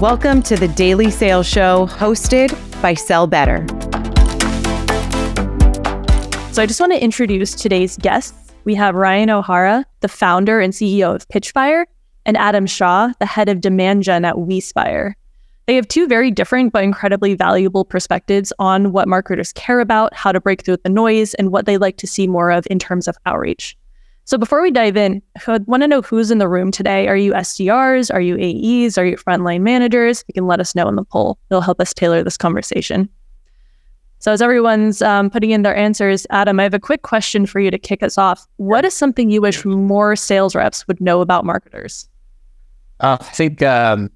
Welcome to the Daily Sales Show hosted by Sell Better. So, I just want to introduce today's guests. We have Ryan O'Hara, the founder and CEO of Pitchfire, and Adam Shaw, the head of demand gen at WeSpire. They have two very different but incredibly valuable perspectives on what marketers care about, how to break through the noise, and what they like to see more of in terms of outreach. So before we dive in, I want to know who's in the room today. Are you SDRs? Are you AEs? Are you frontline managers? You can let us know in the poll. It'll help us tailor this conversation. So as everyone's um, putting in their answers, Adam, I have a quick question for you to kick us off. What is something you wish more sales reps would know about marketers? Uh, I think um,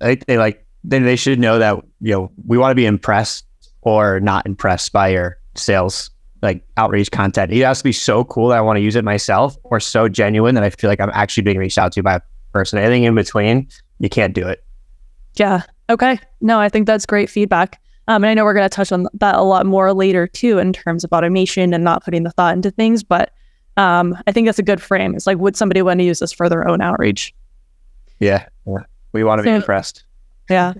I think they like they, they should know that you know we want to be impressed or not impressed by your sales like outreach content. It has to be so cool that I want to use it myself, or so genuine that I feel like I'm actually being reached out to by a person. Anything in between, you can't do it. Yeah. Okay. No, I think that's great feedback. Um, and I know we're going to touch on that a lot more later too, in terms of automation and not putting the thought into things. But um, I think that's a good frame. It's like, would somebody want to use this for their own outreach? Yeah. We want to so, be impressed. Yeah.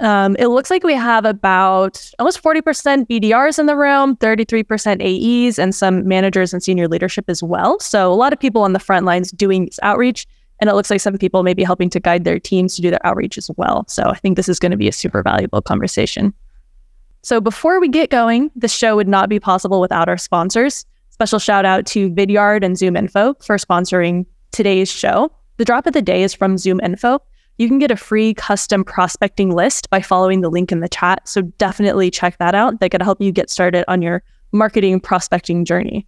Um, it looks like we have about almost 40% BDRs in the room, 33% AEs, and some managers and senior leadership as well. So a lot of people on the front lines doing this outreach. And it looks like some people may be helping to guide their teams to do their outreach as well. So I think this is going to be a super valuable conversation. So before we get going, this show would not be possible without our sponsors. Special shout out to Vidyard and ZoomInfo for sponsoring today's show. The drop of the day is from ZoomInfo you can get a free custom prospecting list by following the link in the chat. So definitely check that out. That could help you get started on your marketing prospecting journey.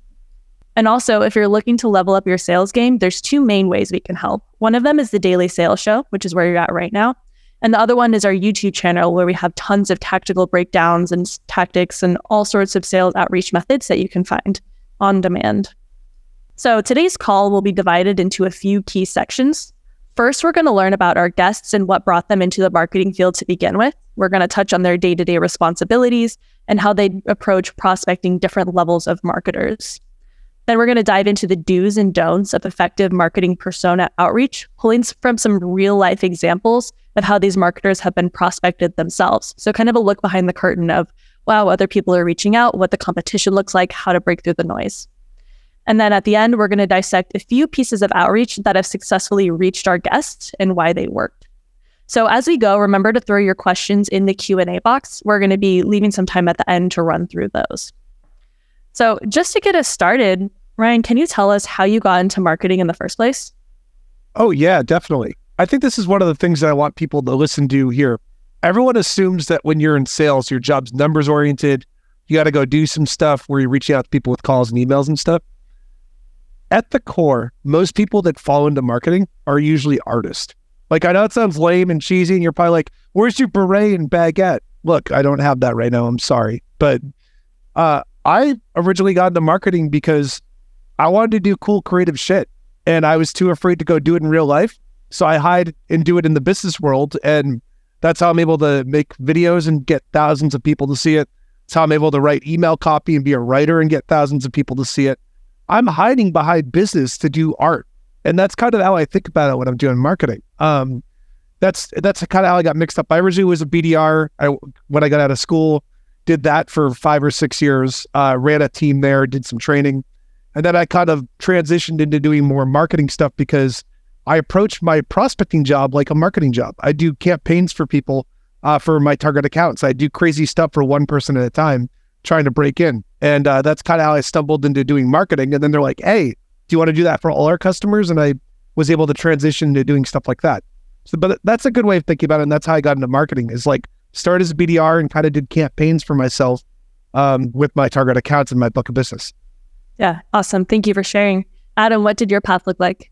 And also, if you're looking to level up your sales game, there's two main ways we can help. One of them is the Daily Sales Show, which is where you're at right now. And the other one is our YouTube channel, where we have tons of tactical breakdowns and tactics and all sorts of sales outreach methods that you can find on demand. So today's call will be divided into a few key sections. First, we're going to learn about our guests and what brought them into the marketing field to begin with. We're going to touch on their day to day responsibilities and how they approach prospecting different levels of marketers. Then we're going to dive into the do's and don'ts of effective marketing persona outreach, pulling from some real life examples of how these marketers have been prospected themselves. So, kind of a look behind the curtain of, wow, other people are reaching out, what the competition looks like, how to break through the noise. And then at the end, we're going to dissect a few pieces of outreach that have successfully reached our guests and why they worked. So as we go, remember to throw your questions in the Q&A box. We're going to be leaving some time at the end to run through those. So just to get us started, Ryan, can you tell us how you got into marketing in the first place? Oh, yeah, definitely. I think this is one of the things that I want people to listen to here. Everyone assumes that when you're in sales, your job's numbers oriented. You got to go do some stuff where you're reaching out to people with calls and emails and stuff at the core, most people that fall into marketing are usually artists. Like I know it sounds lame and cheesy, and you're probably like, "Where's your beret and baguette?" Look, I don't have that right now. I'm sorry, but uh, I originally got into marketing because I wanted to do cool creative shit, and I was too afraid to go do it in real life. So I hide and do it in the business world, and that's how I'm able to make videos and get thousands of people to see it. It's how I'm able to write email copy and be a writer and get thousands of people to see it. I'm hiding behind business to do art. And that's kind of how I think about it when I'm doing marketing. Um, that's that's kind of how I got mixed up. I originally was a BDR. I, when I got out of school, did that for five or six years. Uh, ran a team there, did some training, and then I kind of transitioned into doing more marketing stuff because I approach my prospecting job like a marketing job. I do campaigns for people uh, for my target accounts. I do crazy stuff for one person at a time, trying to break in. And uh, that's kind of how I stumbled into doing marketing. And then they're like, hey, do you want to do that for all our customers? And I was able to transition to doing stuff like that. So, but that's a good way of thinking about it. And that's how I got into marketing is like start as a BDR and kind of did campaigns for myself um, with my target accounts and my book of business. Yeah. Awesome. Thank you for sharing. Adam, what did your path look like?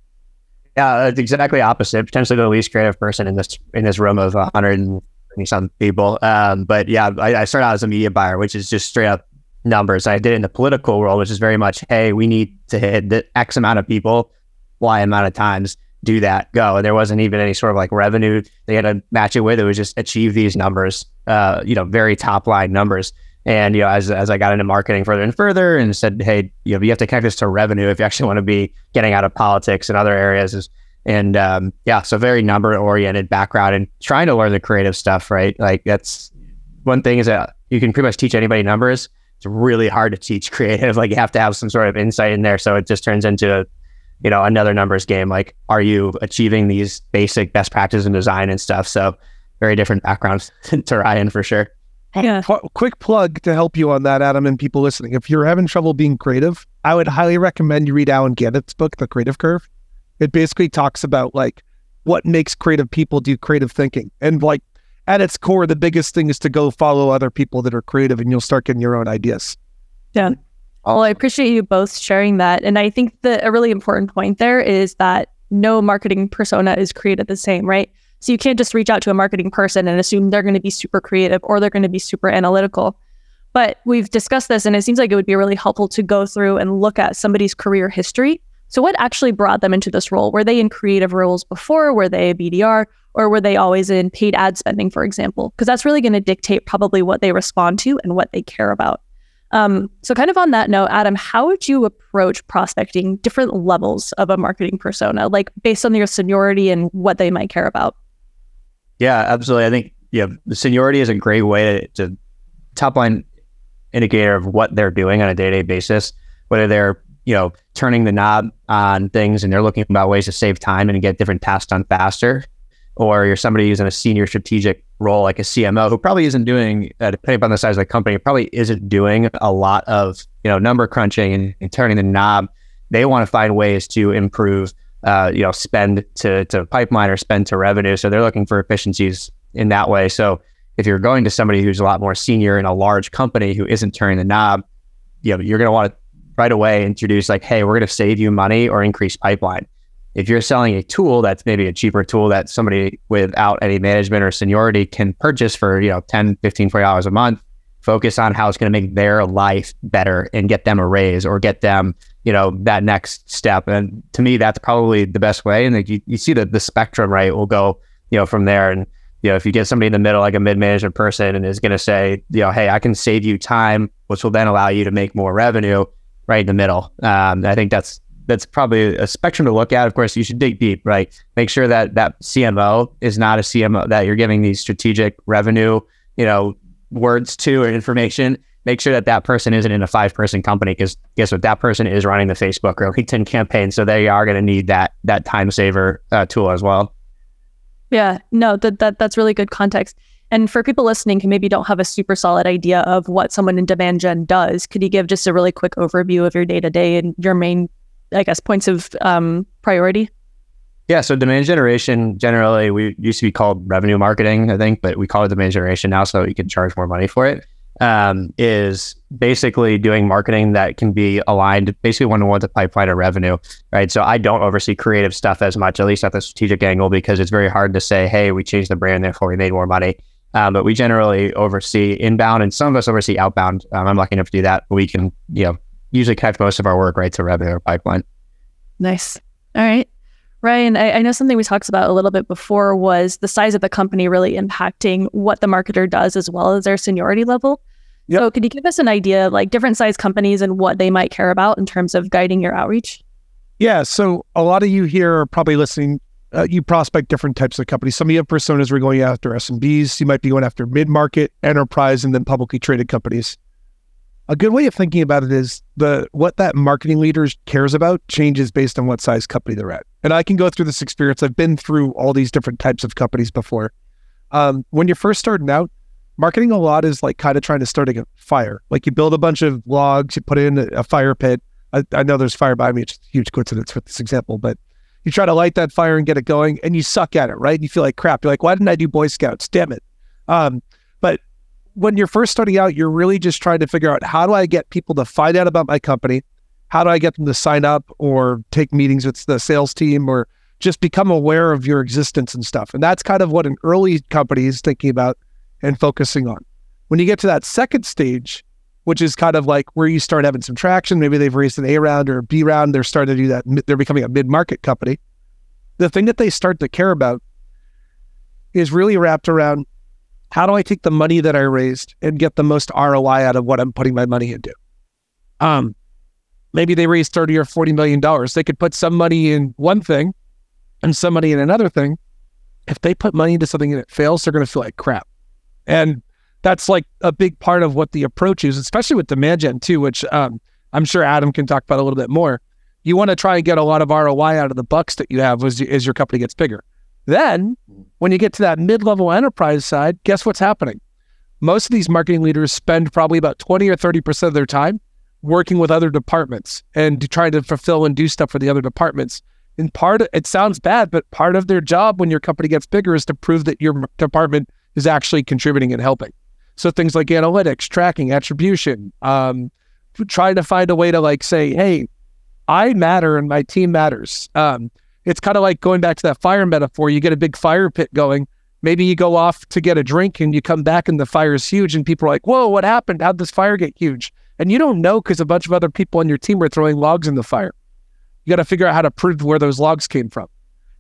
Yeah, it's exactly opposite. Potentially the least creative person in this in this room of 100 some people. Um, but yeah, I, I started out as a media buyer, which is just straight up numbers. I did it in the political world, which is very much, hey, we need to hit the X amount of people, Y amount of times, do that, go. And there wasn't even any sort of like revenue they had to match it with. It was just achieve these numbers, uh, you know, very top line numbers. And you know, as as I got into marketing further and further, and said, hey, you know, you have to connect this to revenue if you actually want to be getting out of politics and other areas. Is And um, yeah, so very number oriented background and trying to learn the creative stuff, right? Like that's one thing is that you can pretty much teach anybody numbers. It's really hard to teach creative. Like you have to have some sort of insight in there. So it just turns into a, you know, another numbers game. Like, are you achieving these basic best practices in design and stuff? So very different backgrounds to Ryan for sure. Yeah. Qu- quick plug to help you on that, Adam, and people listening. If you're having trouble being creative, I would highly recommend you read Allen Gannett's book, The Creative Curve. It basically talks about like what makes creative people do creative thinking. And like at its core, the biggest thing is to go follow other people that are creative and you'll start getting your own ideas. Yeah. Well, I appreciate you both sharing that. And I think that a really important point there is that no marketing persona is created the same, right? So you can't just reach out to a marketing person and assume they're going to be super creative or they're going to be super analytical. But we've discussed this, and it seems like it would be really helpful to go through and look at somebody's career history. So, what actually brought them into this role? Were they in creative roles before? Were they a BDR? Or were they always in paid ad spending, for example? Because that's really going to dictate probably what they respond to and what they care about. Um, so, kind of on that note, Adam, how would you approach prospecting different levels of a marketing persona, like based on their seniority and what they might care about? Yeah, absolutely. I think yeah, the seniority is a great way to, to top line indicator of what they're doing on a day to day basis, whether they're you know turning the knob on things and they're looking about ways to save time and get different tasks done faster, or you're somebody who's in a senior strategic role like a CMO who probably isn't doing, uh, depending upon the size of the company, probably isn't doing a lot of you know number crunching and, and turning the knob. They want to find ways to improve uh, you know, spend to to pipeline or spend to revenue. So they're looking for efficiencies in that way. So if you're going to somebody who's a lot more senior in a large company who isn't turning the knob, you know, you're going to want to right away introduce like, hey, we're going to save you money or increase pipeline. If you're selling a tool that's maybe a cheaper tool that somebody without any management or seniority can purchase for, you know, 10, 15, 20 dollars a month, focus on how it's going to make their life better and get them a raise or get them you know that next step. And to me that's probably the best way. And like you, you see that the spectrum right will go you know from there. And you know if you get somebody in the middle like a mid-management person and is going to say you know hey i can save you time which will then allow you to make more revenue right in the middle. Um, i think that's that's probably a spectrum to look at. Of course you should dig deep right? Make sure that that cmo is not a cmo that you're giving these strategic revenue you know words to or information. Make sure that that person isn't in a five person company because guess what? That person is running the facebook or linkedin campaign so they are going to need that that time saver uh, tool as well. Yeah. No that, that that's really good context and for people listening who maybe don't have a super solid idea of what someone in demand gen does could you give just a really quick overview of your day to day and your main i guess points of um, priority yeah, so demand generation generally we used to be called revenue marketing, I think, but we call it demand generation now so you can charge more money for it um, is basically doing marketing that can be aligned basically one to one to pipeline of revenue, right? So I don't oversee creative stuff as much, at least at the strategic angle, because it's very hard to say, hey, we changed the brand, therefore we made more money. Um, but we generally oversee inbound and some of us oversee outbound. Um, I'm lucky enough to do that. We can, you know, usually connect most of our work right to revenue pipeline. Nice. All right. Ryan, I, I, know something we talked about a little bit before was the size of the company really impacting what the marketer does as well as their seniority level. Yep. So, could you give us an idea, like different size companies and what they might care about in terms of guiding your outreach? Yeah. So, a lot of you here are probably listening. Uh, you prospect different types of companies. Some of your personas are going after SMBs. You might be going after mid market, enterprise, and then publicly traded companies a good way of thinking about it is the what that marketing leader cares about changes based on what size company they're at. And I can go through this experience. I've been through all these different types of companies before. Um, when you're first starting out, marketing a lot is like kind of trying to start a fire. Like you build a bunch of logs, you put in a, a fire pit. I, I, know there's fire by me. It's a huge coincidence with this example, but you try to light that fire and get it going, and you suck at it, right? And you feel like crap. You're like, why didn't I do Boy Scouts? Damn it. Um, but when you're first starting out, you're really just trying to figure out how do I get people to find out about my company? How do I get them to sign up or take meetings with the sales team or just become aware of your existence and stuff? And that's kind of what an early company is thinking about and focusing on. When you get to that second stage, which is kind of like where you start having some traction, maybe they've raised an A round or a B round, they're starting to do that, they're becoming a mid market company. The thing that they start to care about is really wrapped around how do I take the money that I raised and get the most ROI out of what I'm putting my money into? Um, maybe they raised 30 or 40 million dollars. They could put some money in one thing and some money in another thing, if they put money into something and it fails, they're going to feel like crap. And that's like a big part of what the approach is, especially with demand gen too, which um, I'm sure Adam can talk about a little bit more. You want to try and get a lot of ROI out of the bucks that you have as, as your company gets bigger. Then, when you get to that mid-level enterprise side, guess what's happening? Most of these marketing leaders spend probably about 20 or 30% of their time working with other departments and trying to fulfill and do stuff for the other departments. And part it sounds bad, but part of their job when your company gets bigger is to prove that your department is actually contributing and helping. So things like analytics, tracking, attribution, um, trying to find a way to like say, hey, I matter and my team matters. Um, it's kind of like going back to that fire metaphor. You get a big fire pit going. Maybe you go off to get a drink and you come back and the fire is huge and people are like, whoa, what happened? How'd this fire get huge? And you don't know because a bunch of other people on your team are throwing logs in the fire. You got to figure out how to prove where those logs came from.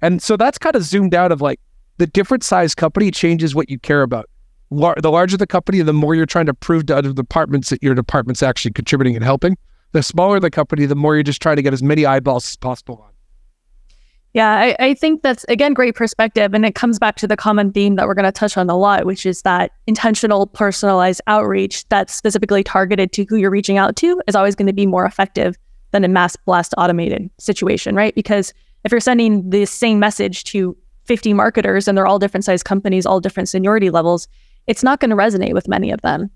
And so that's kind of zoomed out of like the different size company changes what you care about. Lar- the larger the company, the more you're trying to prove to other departments that your department's actually contributing and helping. The smaller the company, the more you're just trying to get as many eyeballs as possible on. Yeah, I, I, think that's again great perspective. And it comes back to the common theme that we're going to touch on a lot, which is that intentional, personalized outreach that's specifically targeted to who you're reaching out to is always going to be more effective than a mass blast automated situation, right? Because if you're sending the same message to 50 marketers and they're all different size companies, all different seniority levels, it's not going to resonate with many of them.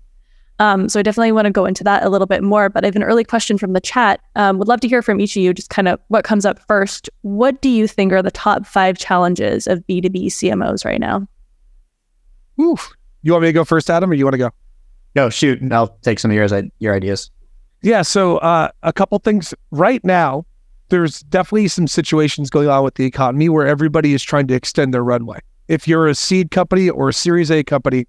Um, so I definitely want to go into that a little bit more. But I have an early question from the chat. Um, would love to hear from each of you. Just kind of what comes up first. What do you think are the top five challenges of B two B CMOs right now? Oof. You want me to go first, Adam, or you want to go? No, shoot. I'll take some of yours. Your ideas. Yeah. So uh, a couple things right now. There's definitely some situations going on with the economy where everybody is trying to extend their runway. If you're a seed company or a Series A company,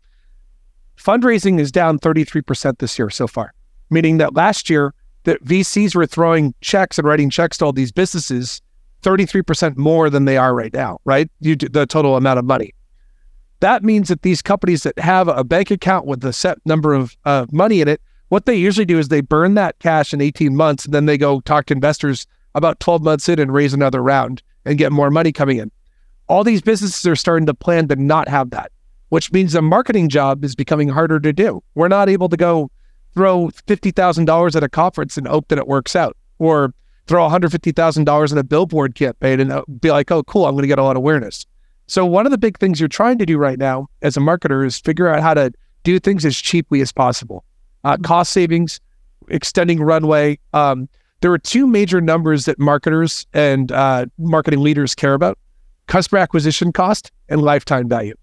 fundraising is down 33% this year so far, meaning that last year that VCs were throwing checks and writing checks to all these businesses 33% more than they are right now, right? You, the total amount of money. That means that these companies that have a bank account with a set number of uh, money in it, what they usually do is they burn that cash in 18 months and then they go talk to investors about 12 months in and raise another round and get more money coming in. All these businesses are starting to plan to not have that which means the marketing job is becoming harder to do. We're not able to go throw $50,000 at a conference and hope that it works out, or throw $150,000 in a billboard campaign and uh, be like, oh, cool, I'm going to get a lot of awareness. So, one of the big things you're trying to do right now as a marketer is figure out how to do things as cheaply as possible. Uh, mm-hmm. cost savings, extending runway. Um, there are two major numbers that marketers and uh, marketing leaders care about customer acquisition cost and lifetime value.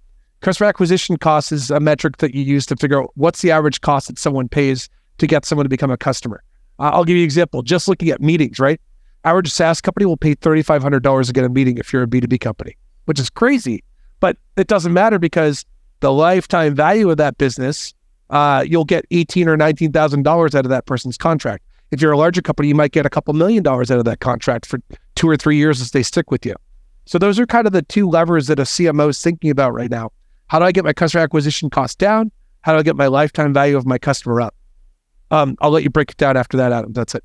Customer acquisition cost is a metric that you use to figure out what's the average cost that someone pays to get someone to become a customer. I'll give you an example. Just looking at meetings, right? Average SaaS company will pay $3,500 to get a meeting if you're a B2B company, which is crazy. But it doesn't matter because the lifetime value of that business, uh, you'll get eighteen or nineteen thousand dollars out of that person's contract. If you're a larger company, you might get a couple million dollars out of that contract for two or three years as they stick with you. So those are kind of the two levers that a CMO is thinking about right now. How do I get my customer acquisition cost down? How do I get my lifetime value of my customer up? Um, I'll let you break it down after that, Adam. That's it.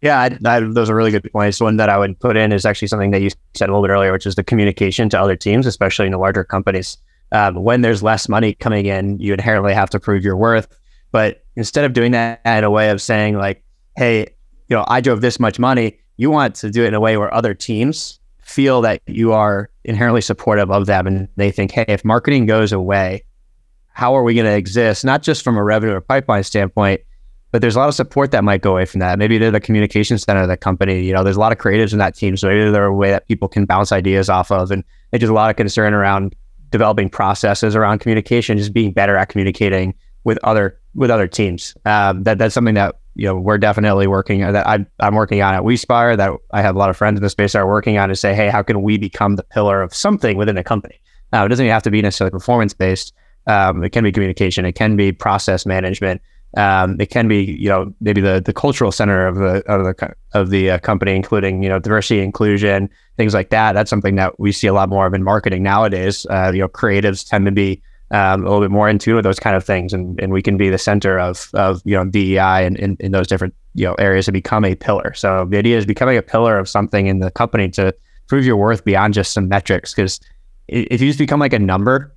Yeah, I, I, those are really good points. One that I would put in is actually something that you said a little bit earlier, which is the communication to other teams, especially in the larger companies. Um, when there's less money coming in, you inherently have to prove your worth. But instead of doing that in a way of saying like, "Hey, you know, I drove this much money," you want to do it in a way where other teams feel that you are inherently supportive of them and they think, hey, if marketing goes away, how are we going to exist? Not just from a revenue or pipeline standpoint, but there's a lot of support that might go away from that. Maybe they're the communication center of the company. You know, there's a lot of creatives in that team. So maybe they're a way that people can bounce ideas off of. And there's a lot of concern around developing processes around communication, just being better at communicating with other with other teams. Um, that that's something that you know, we're definitely working that I'm, I'm working on at WeSpire that I have a lot of friends in the space that are working on to say, hey, how can we become the pillar of something within a company? Now, it doesn't even have to be necessarily performance based. Um, it can be communication. It can be process management. Um, it can be, you know, maybe the the cultural center of the of the of the uh, company, including you know diversity, inclusion, things like that. That's something that we see a lot more of in marketing nowadays. Uh, you know, creatives tend to be um, a little bit more into those kind of things, and, and we can be the center of of you know DEI and in, in those different you know areas to become a pillar. So the idea is becoming a pillar of something in the company to prove your worth beyond just some metrics. Because if you just become like a number,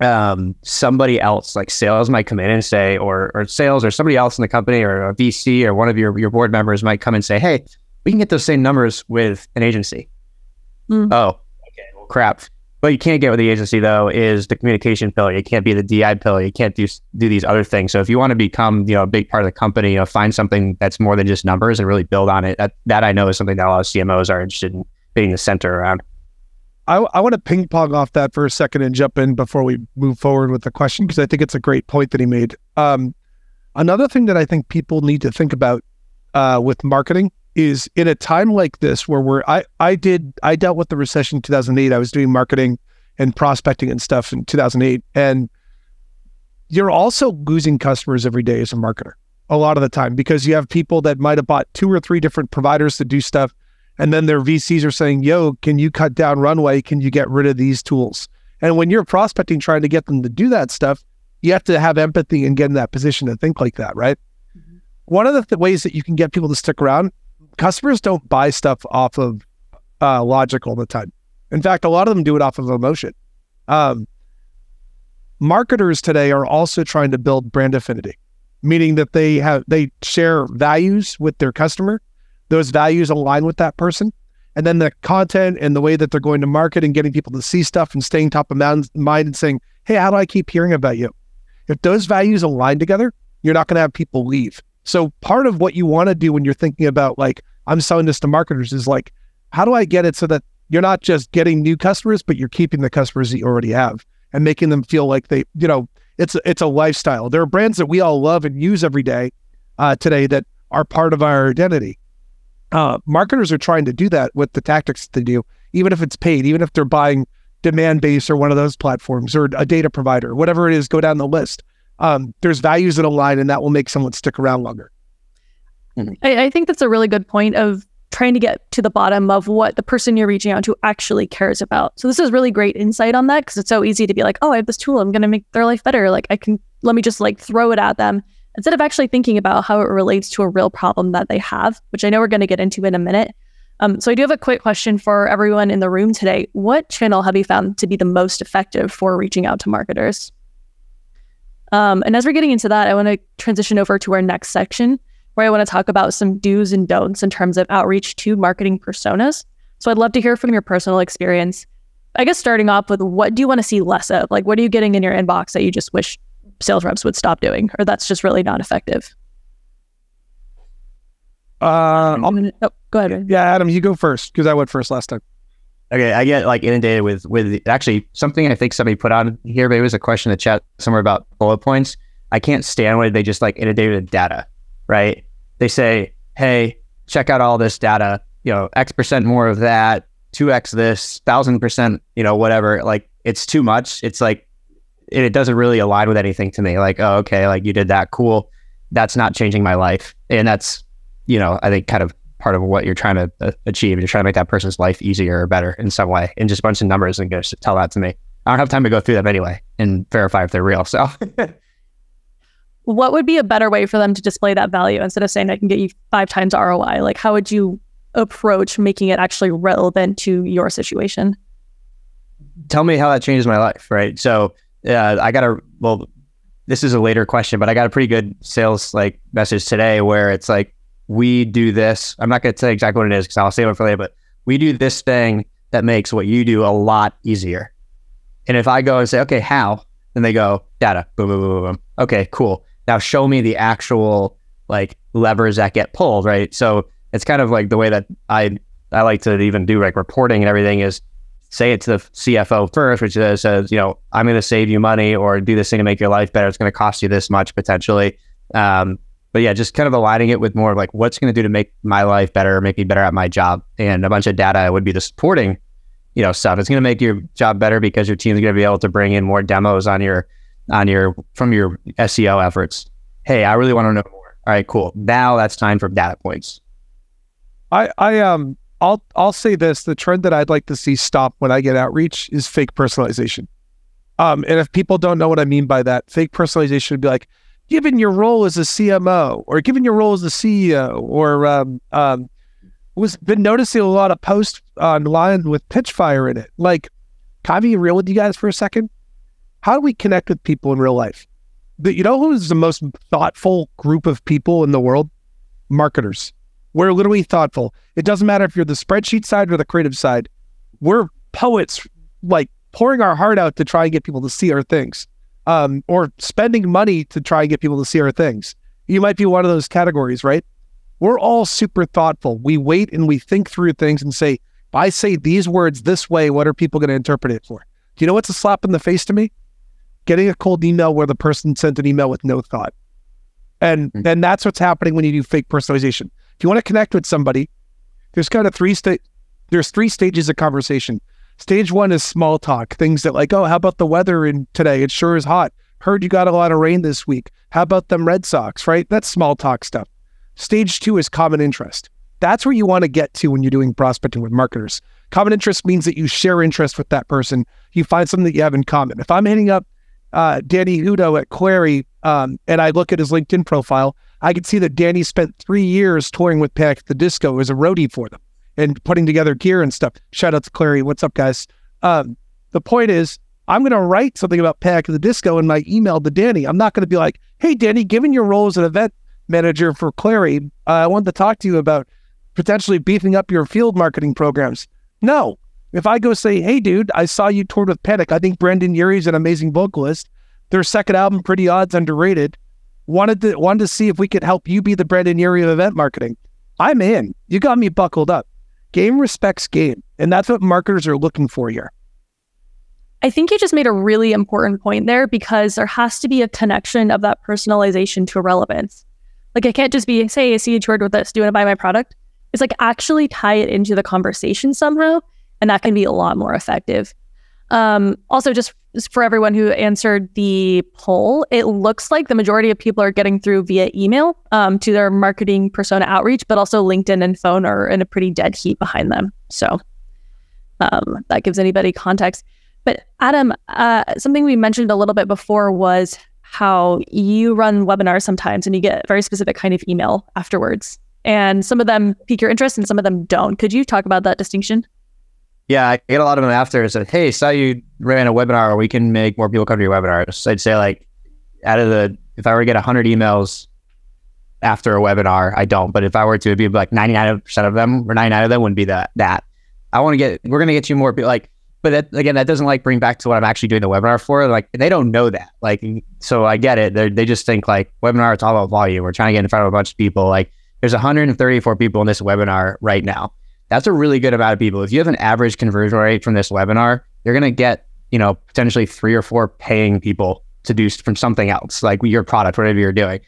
um, somebody else, like sales, might come in and say, or or sales, or somebody else in the company, or a VC, or one of your your board members might come and say, "Hey, we can get those same numbers with an agency." Mm. Oh, okay, well, crap. What you can't get with the agency though is the communication pillar. You can't be the DI pillar. You can't do do these other things. So if you want to become you know a big part of the company, you know, find something that's more than just numbers and really build on it. That that I know is something that a lot of CMOs are interested in being the center around. I, I want to ping pong off that for a second and jump in before we move forward with the question because I think it's a great point that he made. Um, another thing that I think people need to think about uh, with marketing is in a time like this where we're I I did I dealt with the recession in 2008. I was doing marketing and prospecting and stuff in 2008 and you're also losing customers every day as a marketer a lot of the time because you have people that might have bought two or three different providers to do stuff and then their VCs are saying, "Yo, can you cut down runway? Can you get rid of these tools?" And when you're prospecting trying to get them to do that stuff, you have to have empathy and get in that position to think like that, right? Mm-hmm. One of the th- ways that you can get people to stick around customers don't buy stuff off of uh, logic all the time. In fact, a lot of them do it off of emotion. Um, marketers today are also trying to build brand affinity, meaning that they have they share values with their customer. Those values align with that person, and then the content and the way that they're going to market and getting people to see stuff and staying top of mind and saying, "Hey, how do I keep hearing about you?" If those values align together, you're not going to have people leave. So part of what you want to do when you're thinking about like, I'm selling this to marketers is like, how do I get it so that you're not just getting new customers, but you're keeping the customers that you already have and making them feel like they, you know, it's it's a lifestyle. There are brands that we all love and use every day uh, today that are part of our identity. Uh, marketers are trying to do that with the tactics they do, even if it's paid, even if they're buying Demandbase or one of those platforms or a data provider, whatever it is, go down the list um, there's values that align and that will make someone stick around longer. Mm-hmm. I, I think that's a really good point of trying to get to the bottom of what the person you're reaching out to actually cares about. So this is really great insight on that because it's so easy to be like, oh, I have this tool, I'm going to make their life better. Like I can let me just like throw it at them instead of actually thinking about how it relates to a real problem that they have, which I know we're going to get into in a minute. Um, so I do have a quick question for everyone in the room today. What channel have you found to be the most effective for reaching out to marketers? Um, and as we're getting into that, I want to transition over to our next section where I want to talk about some do's and don'ts in terms of outreach to marketing personas. So I'd love to hear from your personal experience. I guess starting off with what do you want to see less of? Like, what are you getting in your inbox that you just wish sales reps would stop doing, or that's just really not effective? Uh, oh, go ahead. Yeah, Adam, you go first because I went first last time. Okay, I get like inundated with with actually something I think somebody put on here. Maybe it was a question in the chat somewhere about bullet points. I can't stand when they just like inundated with data, right? They say, "Hey, check out all this data. You know, X percent more of that, two X this, thousand percent. You know, whatever. Like, it's too much. It's like it, it doesn't really align with anything to me. Like, oh, okay, like you did that, cool. That's not changing my life, and that's you know, I think kind of part of what you're trying to uh, achieve. You're trying to make that person's life easier or better in some way, and just a bunch of numbers and just tell that to me. I don't have time to go through them anyway and verify if they're real. So, what would be a better way for them to display that value instead of saying I can get you five times ROI? Like, how would you approach making it actually relevant to your situation? Tell me how that changes my life, right? So, uh, I got a well. This is a later question, but I got a pretty good sales like message today where it's like, we do this. I'm not going to say exactly what it is because I'll save it for later, but we do this thing that makes what you do a lot easier. And if I go and say, okay, how? Then they go, data, boom, boom, boom, boom. Okay, cool. Now show me the actual like levers that get pulled, right? So it's kind of like the way that I I like to even do like reporting and everything is say it to the CFO first, which says, you know, I'm going to save you money or do this thing to make your life better. It's going to cost you this much potentially. Um, but yeah, just kind of aligning it with more of like what's going to do to make my life better, make me better at my job, and a bunch of data would be the supporting, you know, stuff. It's going to make your job better because your team is going to be able to bring in more demos on your on your from your SEO efforts. Hey, I really want to know more. All right, cool. Now that's time for data points. I I um I'll I'll say this: the trend that I'd like to see stop when I get outreach is fake personalization. Um, and if people don't know what I mean by that, fake personalization would be like, given your role as a CMO or given your role as a CEO or um, um, was been noticing a lot of posts online with Pitchfire in it. Like, can I be real with you guys for a second? How do we connect with people in real life? The, you know who's the most thoughtful group of people in the world? Marketers. We're literally thoughtful. It doesn't matter if you're the spreadsheet side or the creative side. We're poets, like pouring our heart out to try and get people to see our things, um, or spending money to try and get people to see our things. You might be one of those categories, right? We're all super thoughtful. We wait and we think through things and say, if I say these words this way, what are people going to interpret it for? Do you know what's a slap in the face to me? Getting a cold email where the person sent an email with no thought. And mm-hmm. and that's what's happening when you do fake personalization. If you want to connect with somebody, there's kind of three sta- there's three stages of conversation. Stage one is small talk, things that like, oh, how about the weather in today? It sure is hot. Heard you got a lot of rain this week. How about them Red Sox, right? That's small talk stuff. Stage two is common interest. That's where you want to get to when you're doing prospecting with marketers. Common interest means that you share interest with that person. You find something that you have in common. If I'm hitting up uh, Danny Hudo at Clari um, and I look at his LinkedIn profile, I can see that Danny spent three years touring with Panic at the Disco as a roadie for them and putting together gear and stuff. Shout out to Clari. What's up, guys? Um, the point is, I'm going to write something about Panic at the Disco in my email to Danny. I'm not going to be like, hey, Danny, given your role as an event manager for Clari, uh, I wanted to talk to you about potentially beefing up your field marketing programs. No. If I go say, hey, dude, I saw you toured with Panic. I think Brendon Urie's an amazing vocalist. Their second album, Pretty Odds, underrated. Wanted to wanted to see if we could help you be the Brendon Urie of event marketing. I'm in. You got me buckled up. Game respects game. And that's what marketers are looking for here. I think you just made a really important point there because there has to be a connection of that personalization to relevance. Like I can't just be say I see toured with us. Do you want to buy my product? It's like actually tie it into the conversation somehow, and that can be a lot more effective. Um, also, just for everyone who answered the poll, it looks like the majority of people are getting through via email um, to their marketing persona outreach, but also LinkedIn and phone are in a pretty dead heat behind them. So um, that gives anybody context. But Adam, uh, something we mentioned a little bit before was how you run webinars sometimes and you get very specific kind of email afterwards. And some of them pique your interest and some of them don't. Could you talk about that distinction? Yeah, I get a lot of them after. Said, "Hey, saw you ran a webinar. We can make more people come to your webinars." I'd say like, out of the, if I were to get hundred emails after a webinar, I don't. But if I were to, it'd be like ninety nine percent of them or ninety nine of them wouldn't be that. That I want to get. We're gonna get you more people. Like but that, again, that doesn't like bring back to what I'm actually doing the webinar for. Like they don't know that. Like, so I get it. They they just think like webinar, it's all about volume. We're trying to get in front of a bunch of people. Like there's 134 people in this webinar right now. That's a really good amount of people. If you have an average conversion rate from this webinar, you're going to get, you know, potentially three or four paying people to do from something else, like your product, whatever you're doing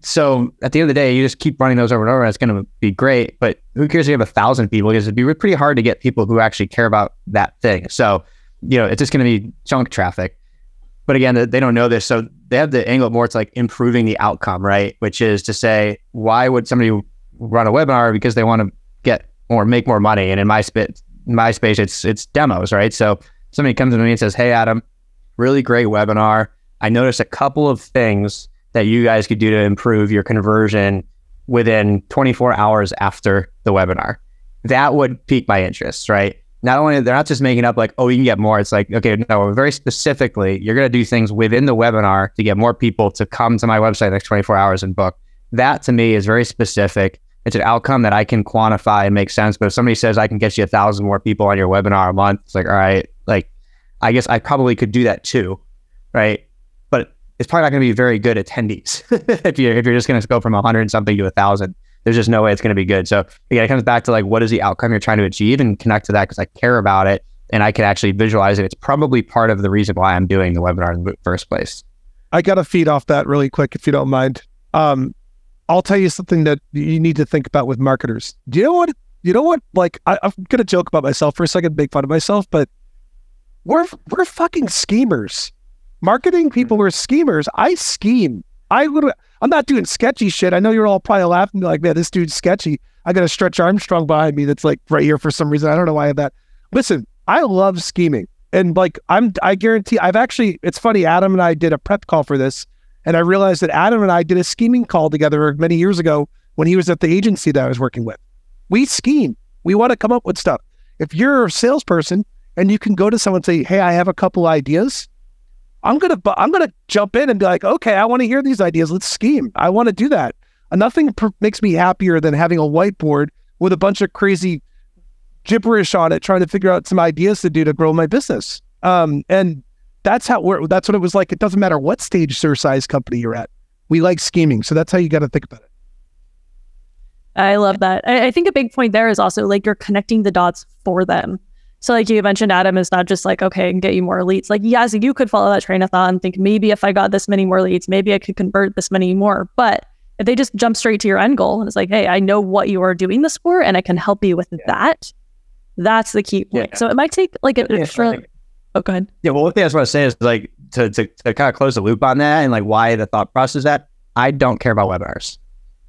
so at the end of the day, you just keep running those over and over, and it's going to be great. But who cares if you have a thousand people? Because it'd be pretty hard to get people who actually care about that thing. So, you know, it's just going to be junk traffic. But again, they don't know this, so they have the angle more. It's like improving the outcome, right? Which is to say, why would somebody run a webinar because they want to get or make more money? And in my spit, my space, it's it's demos, right? So somebody comes to me and says, "Hey, Adam, really great webinar. I noticed a couple of things." that you guys could do to improve your conversion within 24 hours after the webinar. That would pique my interest, right? Not only they're not just making up like, oh, you can get more. It's like, okay, no, very specifically, you're going to do things within the webinar to get more people to come to my website next 24 hours and book. That to me is very specific. It's an outcome that I can quantify and make sense. But if somebody says I can get you a thousand more people on your webinar a month, it's like, all right, like, I guess I probably could do that too, right? But it's probably not going to be very good attendees if you're if you're just going to go from a 100 something to a thousand. There's just no way it's going to be good. So again, it comes back to like what is the outcome you're trying to achieve and connect to that because I care about it and I can actually visualize it. It's probably part of the reason why I'm doing the webinar in the first place. I got to feed off that really quick if you don't mind. Um, I'll tell you something that you need to think about with marketers. Do you know what? You know what? Like I, I'm gonna joke about myself for a second, make fun of myself, but we're we're fucking schemers. Marketing mm-hmm. people are schemers. I scheme. I would. I'm not doing sketchy shit. I know you're all probably laughing like, man, this dude's sketchy. I got a Stretch Armstrong behind me that's like right here for some reason. I don't know why I have that. Listen, I love scheming, and like I'm, I guarantee. I've actually. It's funny. Adam and I did a prep call for this, and I realized that Adam and I did a scheming call together many years ago when he was at the agency that I was working with. We scheme. We want to come up with stuff. If you're a salesperson and you can go to someone and say, "Hey, I have a couple ideas," I'm gonna I'm gonna jump in and be like, "Okay, I want to hear these ideas. Let's scheme. I want to do that." Nothing pr- makes me happier than having a whiteboard with a bunch of crazy gibberish on it, trying to figure out some ideas to do to grow my business. Um, and that's how we're, that's what it was like. It doesn't matter what stage or size company you're at. We like scheming. So that's how you got to think about it. I love that. I, I, think a big point there is also like you're connecting the dots for them. So like you mentioned, Adam is not just like, okay, and get you more leads. Like, yes, you could follow that train of thought and think maybe if I got this many more leads, maybe I could convert this many more. But if they just jump straight to your end goal and it's like, hey, I know what you are doing this for and I can help you with yeah. that, that's the key point. Yeah. So it might take like an yeah, extra. Oh, go ahead. Yeah. Well, one thing I just want to say is like to, to, to kind of close the loop on that and like why the thought process that I don't care about webinars.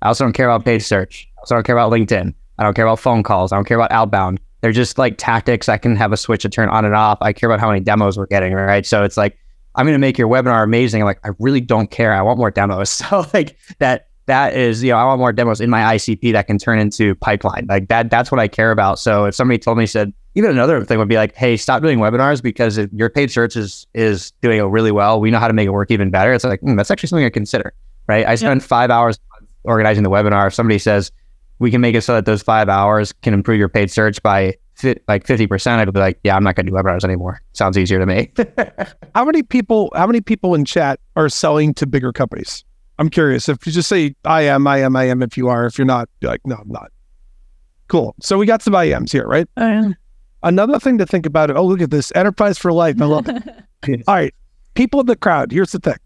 I also don't care about paid search. I also don't care about LinkedIn. I don't care about phone calls. I don't care about outbound. They're just like tactics. I can have a switch to turn on and off. I care about how many demos we're getting, right? So it's like, I'm going to make your webinar amazing. I'm like, I really don't care. I want more demos. So like that, that is, you know, I want more demos in my ICP that can turn into pipeline. Like that, that's what I care about. So if somebody told me, said, even another thing would be like, hey, stop doing webinars because if your paid search is is doing it really well, we know how to make it work even better. It's like, mm, that's actually something I consider, right? I spend yep. five hours organizing the webinar. If somebody says we can make it so that those five hours can improve your paid search by fi- like 50%, I'd be like, yeah, I'm not going to do webinars anymore. Sounds easier to me. how many people, how many people in chat are selling to bigger companies? I'm curious. If you just say, I am, I am, I am, if you are, if you're not, be like, no, I'm not. Cool. So we got some IMs here, right? I am. Another thing to think about it. Oh, look at this enterprise for life. I love it. All right. People in the crowd, here's the thing.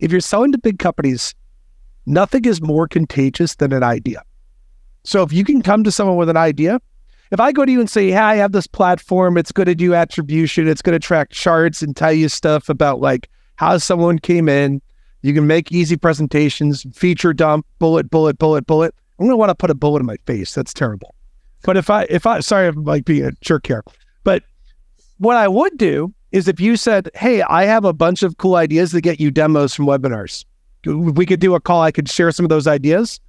If you're selling to big companies, nothing is more contagious than an idea. So if you can come to someone with an idea, if I go to you and say, Hey, I have this platform, it's going to do attribution, it's going to track charts and tell you stuff about like how someone came in, you can make easy presentations, feature dump, bullet, bullet, bullet, bullet. I'm going to want to put a bullet in my face. That's terrible. But if I, if I, sorry, I'm like being a jerk here, but what I would do is if you said, Hey, I have a bunch of cool ideas to get you demos from webinars. We could do a call. I could share some of those ideas.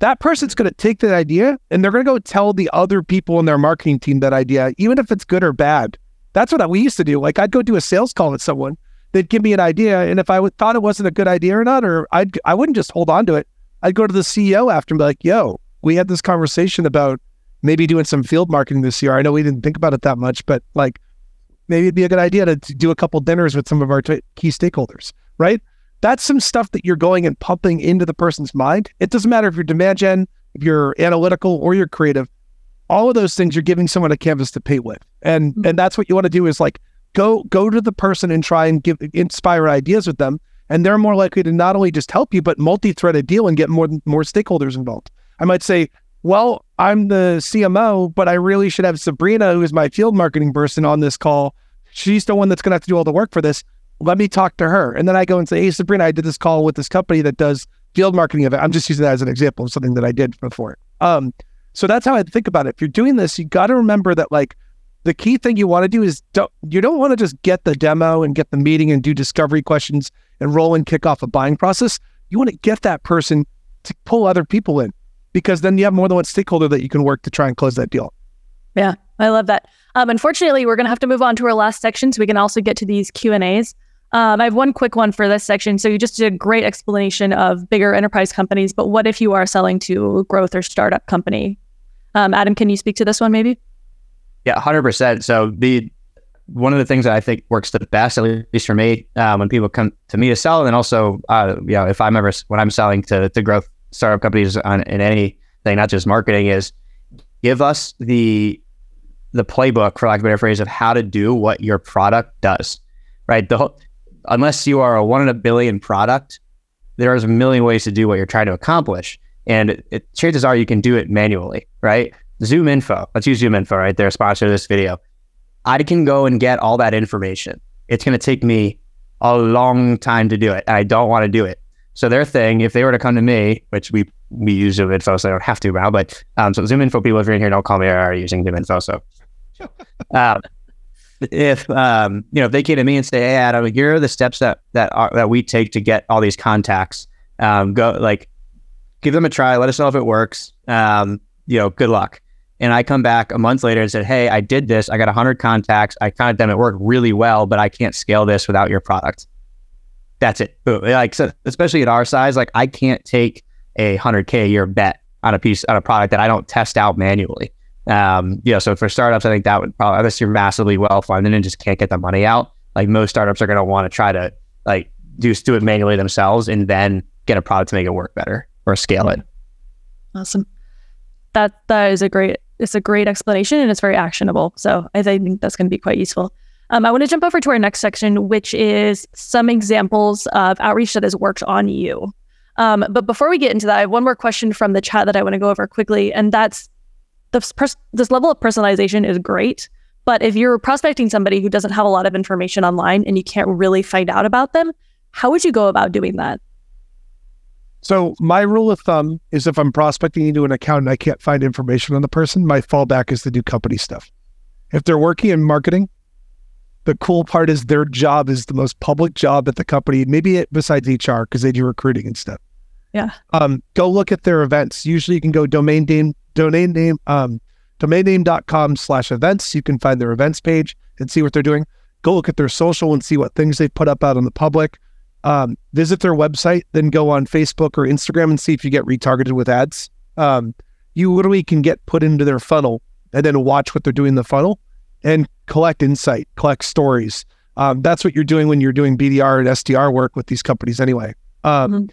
That person's going to take that idea and they're going to go tell the other people in their marketing team that idea, even if it's good or bad. That's what we used to do. Like I'd go do a sales call with someone they'd give me an idea, and if I thought it wasn't a good idea or not, or I'd I wouldn't just hold on to it. I'd go to the CEO after and be like, "Yo, we had this conversation about maybe doing some field marketing this year. I know we didn't think about it that much, but like maybe it'd be a good idea to, to do a couple dinners with some of our t- key stakeholders, right? That's some stuff that you're going and pumping into the person's mind. It doesn't matter if you're demand gen, if you're analytical, or you're creative. All of those things you're giving someone a canvas to paint with, and mm-hmm. and that's what you want to do is like go go to the person and try and give inspire ideas with them and they're more likely to not only just help you but multi-thread a deal and get more more stakeholders involved i might say well i'm the cmo but i really should have sabrina who is my field marketing person on this call. She's the one that's going to have to do all the work for this. Let me talk to her. And then i go and say hey sabrina i did this call with this company that does field marketing of it i'm just using that as an example of something that i did before. Um so that's how i think about it. If you're doing this you got to remember that like the key thing you want to do is don't, you don't want to just get the demo and get the meeting and do discovery questions and roll and kick off a buying process. You want to get that person to pull other people in because then you have more than one stakeholder that you can work to try and close that deal. Yeah, I love that. Um, unfortunately, we're going to have to move on to our last section so we can also get to these Q and A's. Um, I have one quick one for this section. So you just did a great explanation of bigger enterprise companies, but what if you are selling to a growth or startup company? Um, Adam, can you speak to this one maybe? Yeah, hundred percent. So the one of the things that I think works the best, at least for me, um, when people come to me to sell, and then also, uh, you know, if I'm ever when I'm selling to to growth startup companies on in anything, not just marketing, is give us the the playbook, for lack of a better phrase, of how to do what your product does. Right. The whole, unless you are a one in a billion product, there's a million ways to do what you're trying to accomplish, and it, it, chances are you can do it manually. Right. ZoomInfo. Let's use ZoomInfo, right? They're sponsor this video. I can go and get all that information. It's going to take me a long time to do it. I don't want to do it. So their thing, if they were to come to me, which we we use ZoomInfo, so I don't have to now, but um, so ZoomInfo people, if you're in here, don't call me. I are using ZoomInfo. So um, if um, you know, if they came to me and say, "Hey, Adam, here are the steps that that are, that we take to get all these contacts," um, go like give them a try. Let us know if it works. Um, you know, good luck. And I come back a month later and said, Hey, I did this. I got 100 contacts. I kind of them it worked really well, but I can't scale this without your product. That's it. Boom. Like, so especially at our size, like I can't take a 100K a year bet on a piece, on a product that I don't test out manually. Um, you know, so for startups, I think that would probably, unless you're massively well funded and just can't get the money out, like most startups are going to want to try to like do, do it manually themselves and then get a product to make it work better or scale it. Awesome. That that is a great it's a great explanation and it's very actionable. So I think that's going to be quite useful. Um, I want to jump over to our next section, which is some examples of outreach that has worked on you. Um, but before we get into that, I have one more question from the chat that I want to go over quickly, and that's this, pers- this level of personalization is great. But if you're prospecting somebody who doesn't have a lot of information online and you can't really find out about them, how would you go about doing that? So my rule of thumb is if I'm prospecting into an account and I can't find information on the person, my fallback is to do company stuff. If they're working in marketing, the cool part is their job is the most public job at the company, maybe it, besides HR because they do recruiting and stuff. Yeah. Um, go look at their events. Usually you can go domain name, domain name, um, domainname.com slash events. You can find their events page and see what they're doing. Go look at their social and see what things they've put up out on the public um, visit their website, then go on Facebook or Instagram and see if you get retargeted with ads. Um, you literally can get put into their funnel and then watch what they're doing in the funnel and collect insight, collect stories. Um, that's what you're doing when you're doing BDR and SDR work with these companies anyway. Um, mm-hmm.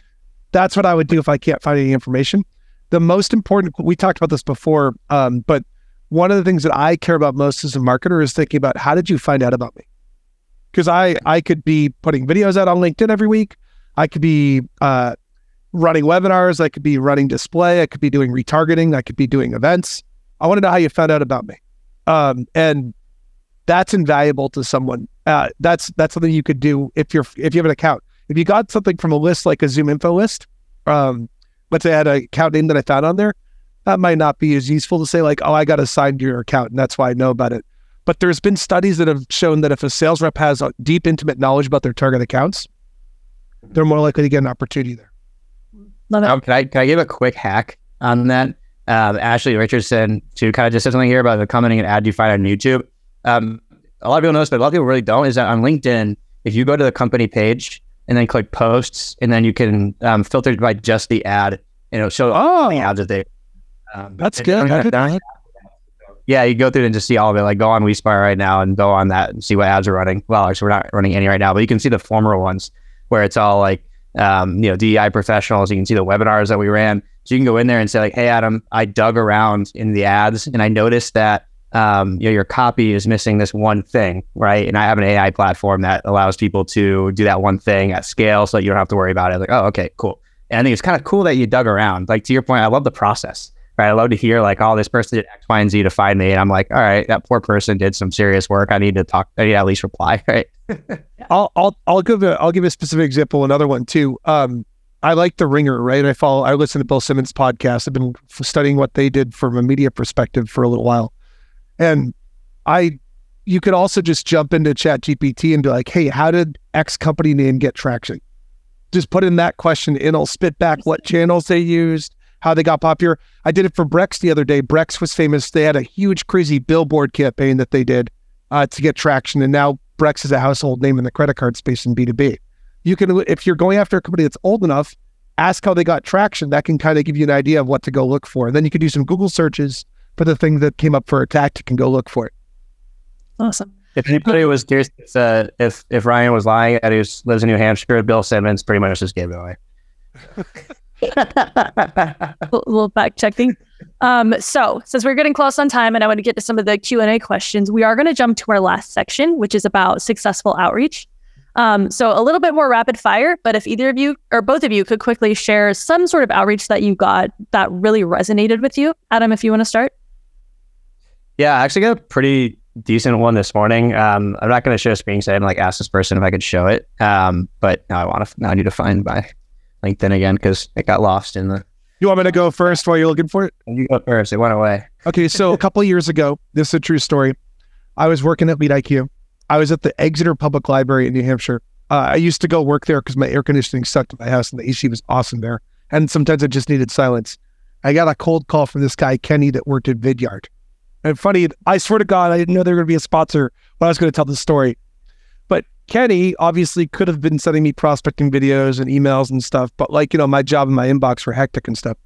That's what I would do if I can't find any information. The most important, we talked about this before, um, but one of the things that I care about most as a marketer is thinking about how did you find out about me? because I I could be putting videos out on LinkedIn every week. I could be uh, running webinars. I could be running display. I could be doing retargeting. I could be doing events. I want to know how you found out about me, um, and that's invaluable to someone. Uh, that's that's something you could do if you're if you have an account. If you got something from a list like a ZoomInfo list, um, let's say I had an account name that I found on there, that might not be as useful to say like, oh, I got assigned to your account and that's why I know about it. But there's been studies that have shown that if a sales rep has a deep, intimate knowledge about their target accounts, they're more likely to get an opportunity there. Love it. Um, can I can I give a quick hack on that? Um, Ashley Richardson to kind of just said something here about the commenting an ad you find on YouTube. Um, a lot of people know this, but a lot of people really don't. Is that on LinkedIn, if you go to the company page and then click posts, and then you can um, filter by just the ad, and it'll show oh. the ads that they. Um, That's good yeah, you go through and just see all of it. Like go on WeSpire right now and go on that and see what ads are running. Well, actually, we're not running any right now, but you can see the former ones where it's all like, um, you know, DEI professionals. You can see the webinars that we ran. So you can go in there and say like, hey, Adam, I dug around in the ads and I noticed that um, you know, your copy is missing this one thing, right? And I have an AI platform that allows people to do that one thing at scale so that you don't have to worry about it. Like, oh, okay, cool. And I think it's kind of cool that you dug around. Like to your point, I love the process right? I love to hear like, oh, this person did X, Y, and Z to find me. And I'm like, all right, that poor person did some serious work. I need to talk, I need at least reply, right? I'll, I'll, I'll give a, I'll give a specific example. Another one too. Um, I like the ringer, right? I follow, I listen to Bill Simmons podcast. I've been studying what they did from a media perspective for a little while. And I, you could also just jump into ChatGPT and be like, Hey, how did X company name get traction? Just put in that question and it'll spit back what channels they used, how they got popular. I did it for Brex the other day. Brex was famous. They had a huge, crazy billboard campaign that they did uh, to get traction. And now Brex is a household name in the credit card space in B2B. You can, if you're going after a company that's old enough, ask how they got traction. That can kind of give you an idea of what to go look for. And then you can do some Google searches for the thing that came up for a tactic and go look for it. Awesome. If anybody was curious uh, if if Ryan was lying that he was, lives in New Hampshire, Bill Simmons pretty much just gave it away. a little fact checking. Um, so since we're getting close on time and I want to get to some of the Q&A questions, we are going to jump to our last section, which is about successful outreach. Um, so a little bit more rapid fire, but if either of you or both of you could quickly share some sort of outreach that you got that really resonated with you. Adam, if you want to start. Yeah, I actually got a pretty decent one this morning. Um, I'm not going to show a screen so I like ask this person if I could show it. Um, but now I want to, now I need to find my LinkedIn again because it got lost in the. You want me to go first while you're looking for it? You go first. It went away. Okay, so a couple years ago, this is a true story. I was working at LeadIQ. I was at the Exeter Public Library in New Hampshire. Uh, I used to go work there because my air conditioning sucked at my house and the AC was awesome there. And sometimes I just needed silence. I got a cold call from this guy, Kenny, that worked at Vidyard. And funny, I swear to God, I didn't know they were going to be a sponsor when I was going to tell the story. Kenny obviously could have been sending me prospecting videos and emails and stuff. But like, you know, my job and my inbox were hectic and stuff.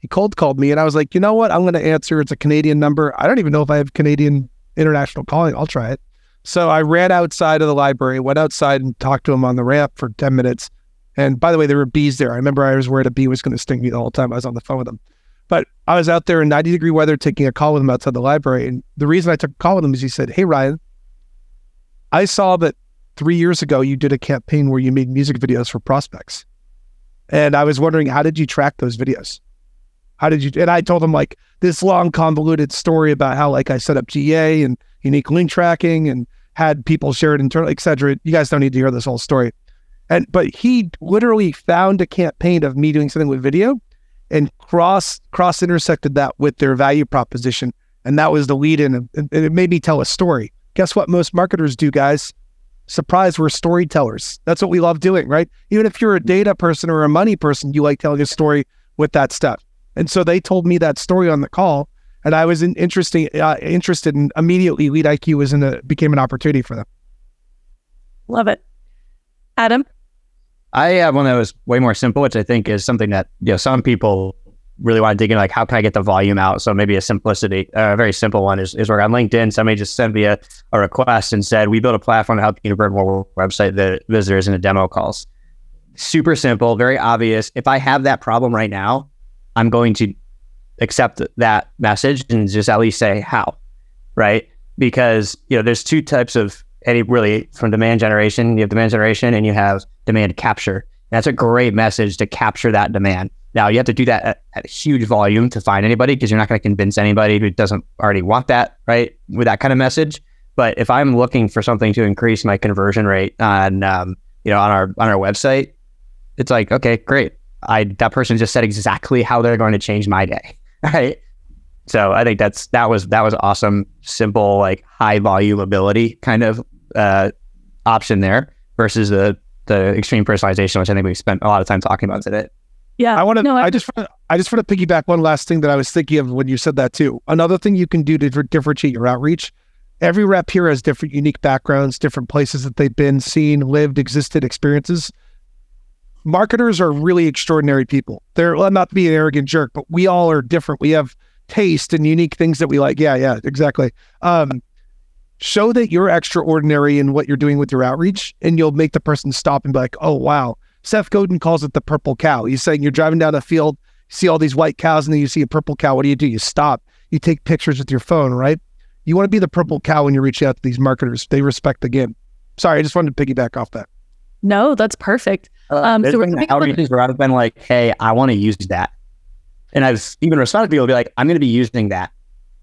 He cold called me and I was like, you know what? I'm going to answer. It's a Canadian number. I don't even know if I have Canadian international calling. I'll try it. So I ran outside of the library, went outside and talked to him on the ramp for 10 minutes. And by the way, there were bees there. I remember I was worried a bee was going to sting me the whole time I was on the phone with him. But I was out there in 90 degree weather taking a call with him outside the library. And the reason I took a call with him is he said, Hey, Ryan, I saw that three years ago you did a campaign where you made music videos for prospects. And I was wondering, how did you track those videos? How did you? And I told him like this long, convoluted story about how like I set up GA and unique link tracking and had people share it internally, etc. You guys don't need to hear this whole story. And but he literally found a campaign of me doing something with video and cross cross intersected that with their value proposition. And that was the lead in and it made me tell a story. Guess what most marketers do, guys? Surprise, we're storytellers. That's what we love doing, right? Even if you're a data person or a money person, you like telling a story with that stuff. And so they told me that story on the call and I was in, interesting, uh, interested and immediately LeadIQ was in a, became an opportunity for them. Love it. Adam? I have one that was way more simple, which I think is something that, you know, some people really want to dig in, like, how can I get the volume out? So maybe a simplicity, uh, a very simple one is, is where on LinkedIn, somebody just sent me a, a request and said, we built a platform to help you convert more website the visitors into demo calls. Super simple, very obvious. If I have that problem right now, I'm going to accept that message and just at least say how, right? Because you know, there's two types of any really from demand generation. You have demand generation and you have demand capture. That's a great message to capture that demand. Now you have to do that at, at huge volume to find anybody because you're not going to convince anybody who doesn't already want that, right? With that kind of message. But if I'm looking for something to increase my conversion rate on, um, you know, on our on our website, it's like, okay, great. I that person just said exactly how they're going to change my day. right? So I think that's that was that was awesome, simple, like high volume ability kind of uh, option there versus the the extreme personalization, which I think we spent a lot of time talking about today. Yeah, I want to. No, I, I just wanna, I just want to piggyback one last thing that I was thinking of when you said that too. Another thing you can do to differentiate your outreach. Every rep here has different unique backgrounds, different places that they've been, seen, lived, existed, experiences marketers are really extraordinary people. They're well, not to be an arrogant jerk, but we all are different. We have taste and unique things that we like. Yeah, yeah, exactly. Um, show that you're extraordinary in what you're doing with your outreach, and you'll make the person stop and be like, "Oh, wow." Seth Godin calls it the purple cow. He's saying you're driving down a field, see all these white cows, and then you see a purple cow. What do you do? You stop. You take pictures with your phone, right? You want to be the purple cow when you're reaching out to these marketers. They respect the game. Sorry, I just wanted to piggyback off that. No, that's perfect. Uh, um, so been outreaches where I've been like, "Hey, I want to use that," and I've even responded to people be like, "I'm going to be using that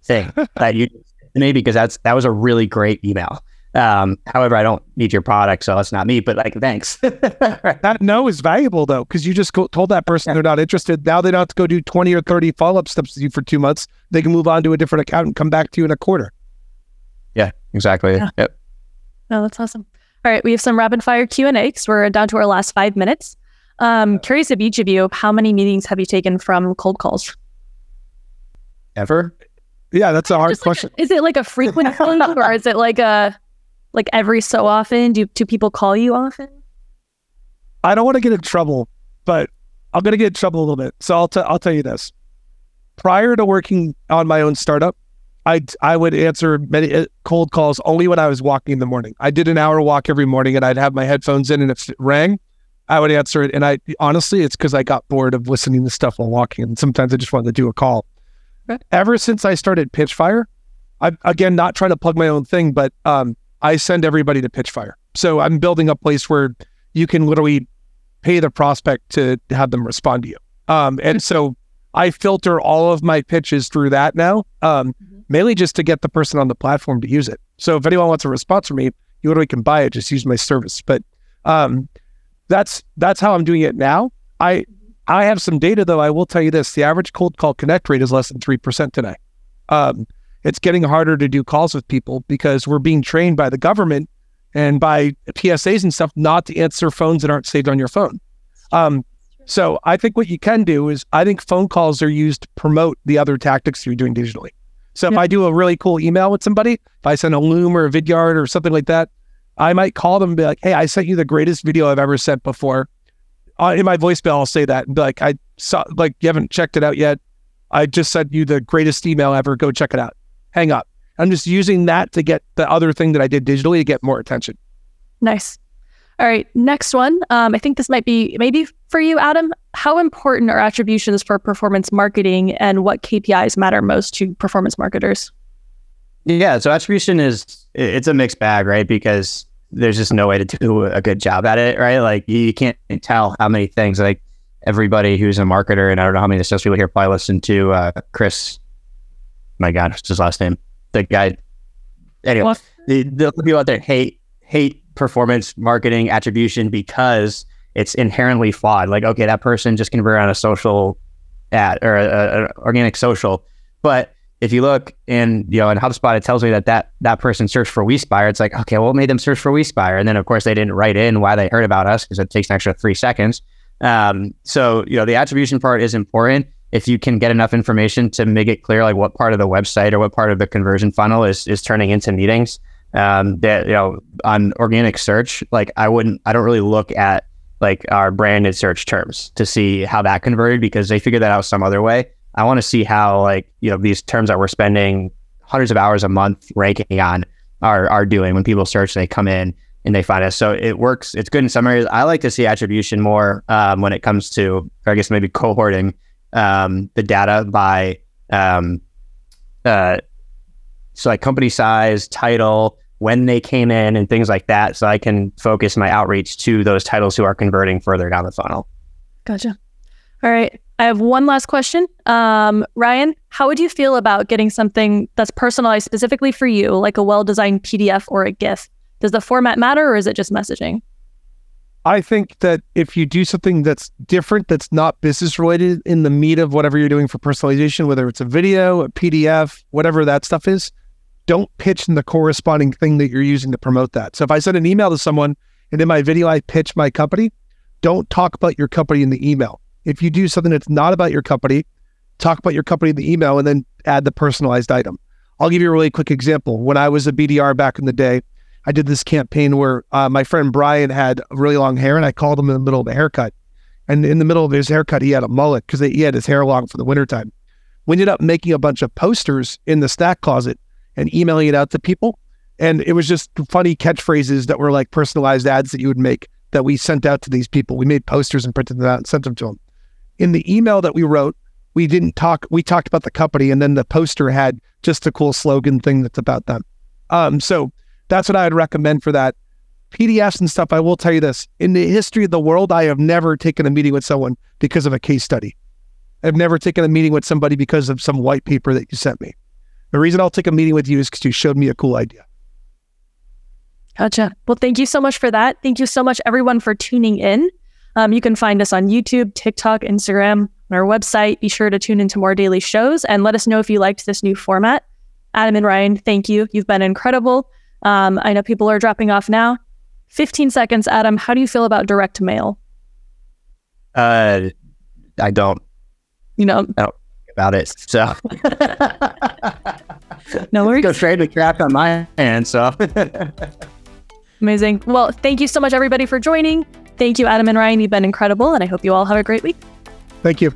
thing that you me because that's that was a really great email." Um, however, I don't need your product, so it's not me. But like, thanks. that no is valuable though, because you just told that person they're not interested. Now they don't have to go do twenty or thirty follow up steps with you for two months. They can move on to a different account and come back to you in a quarter. Yeah, exactly. Yeah. Yep. Oh, that's awesome. All right, we have some rapid fire Q and A because we're down to our last five minutes. Um, curious of each of you, how many meetings have you taken from cold calls? Ever? Yeah, that's a hard Just question. Like a, is it like a frequent thing, or is it like a like every so often? Do do people call you often? I don't want to get in trouble, but I'm going to get in trouble a little bit. So I'll t- I'll tell you this. Prior to working on my own startup, I I would answer many uh, cold calls only when I was walking in the morning. I did an hour walk every morning, and I'd have my headphones in, and if it rang, I would answer it. And I honestly, it's because I got bored of listening to stuff while walking, and sometimes I just wanted to do a call. Okay. Ever since I started Pitchfire, I again not trying to plug my own thing, but um, I send everybody to Pitchfire. So I'm building a place where you can literally pay the prospect to have them respond to you. Um, and so I filter all of my pitches through that now. Um, mm-hmm mainly just to get the person on the platform to use it. So if anyone wants a response from me, you literally can buy it, just use my service. But um, that's that's how I'm doing it now. I I have some data though. I will tell you this: the average cold call connect rate is less than three percent today. Um, it's getting harder to do calls with people because we're being trained by the government and by PSAs and stuff not to answer phones that aren't saved on your phone. Um, So I think what you can do is I think phone calls are used to promote the other tactics you're doing digitally. So if Yeah. I do a really cool email with somebody, if I send a Loom or a Vidyard or something like that, I might call them and be like, "Hey, I sent you the greatest video I've ever sent before." Uh, in my voicemail, I'll say that and be like, "I saw like you haven't checked it out yet. I just sent you the greatest email ever. Go check it out." Hang up. I'm just using that to get the other thing that I did digitally to get more attention. Nice. All right, next one. Um, I think this might be maybe for you, Adam. How important are attributions for performance marketing, and what KPIs matter most to performance marketers? Yeah, so attribution is it's a mixed bag, right? Because there's just no way to do a good job at it, right? Like you can't tell how many things. Like everybody who's a marketer, and I don't know how many sales people here probably listen to uh, Chris. My God, what's his last name? The guy. Anyway, What? the, the people out there hate hate performance marketing attribution because it's inherently flawed. Like, okay, that person just converted on a social ad or a, a organic social, but if you look in you know in HubSpot, it tells me that that that person searched for WeSpire. It's like okay, well, what made them search for WeSpire? And then of course they didn't write in why they heard about us because it takes an extra three seconds. Um, so you know the attribution part is important. If you can get enough information to make it clear, like what part of the website or what part of the conversion funnel is is turning into meetings, um, that you know on organic search, like I wouldn't, I don't really look at like our branded search terms to see how that converted because they figured that out some other way. I want to see how like you know these terms that we're spending hundreds of hours a month ranking on are are doing when people search and they come in and they find us. So it works. It's good in some areas. I like to see attribution more um, when it comes to, I guess maybe cohorting um, the data by um, uh, so like company size, title, when they came in, and things like that. So I can focus my outreach to those titles who are converting further down the funnel. Gotcha. All right. I have one last question. Um, Ryan, how would you feel about getting something that's personalized specifically for you, like a well designed PDF or a GIF? Does the format matter or is it just messaging? I think that if you do something that's different, that's not business related in the meat of whatever you're doing for personalization, whether it's a video, a PDF, whatever that stuff is, don't pitch in the corresponding thing that you're using to promote that. So if I send an email to someone and in my video I pitch my company, don't talk about your company in the email. If you do something that's not about your company, talk about your company in the email and then add the personalized item. I'll give you a really quick example. When I was a BDR back in the day, I did this campaign where uh, my friend Brian had really long hair, and I called him in the middle of a haircut. And in the middle of his haircut, he had a mullet because he had his hair long for the wintertime. We ended up making a bunch of posters in the stack closet and emailing it out to people. And it was just funny catchphrases that were like personalized ads that you would make that we sent out to these people. We made posters and printed them out and sent them to them. In the email that we wrote, we didn't talk, we talked about the company, and then the poster had just a cool slogan thing that's about them. Um, so that's what I would recommend for that. PDFs and stuff, I will tell you this. In the history of the world, I have never taken a meeting with someone because of a case study. I've never taken a meeting with somebody because of some white paper that you sent me. The reason I'll take a meeting with you is because you showed me a cool idea. Gotcha. Well, thank you so much for that. Thank you so much, everyone, for tuning in. Um, you can find us on YouTube, TikTok, Instagram, on our website. Be sure to tune into more daily shows and let us know if you liked this new format. Adam and Ryan, thank you. You've been incredible. Um, I know people are dropping off now. 15 seconds, Adam. How do you feel about direct mail? Uh, I don't You know, about it. So no worries. go straight to crap on my hand. So Amazing. Well, thank you so much, everybody, for joining. Thank you, Adam and Ryan. You've been incredible, and I hope you all have a great week. Thank you.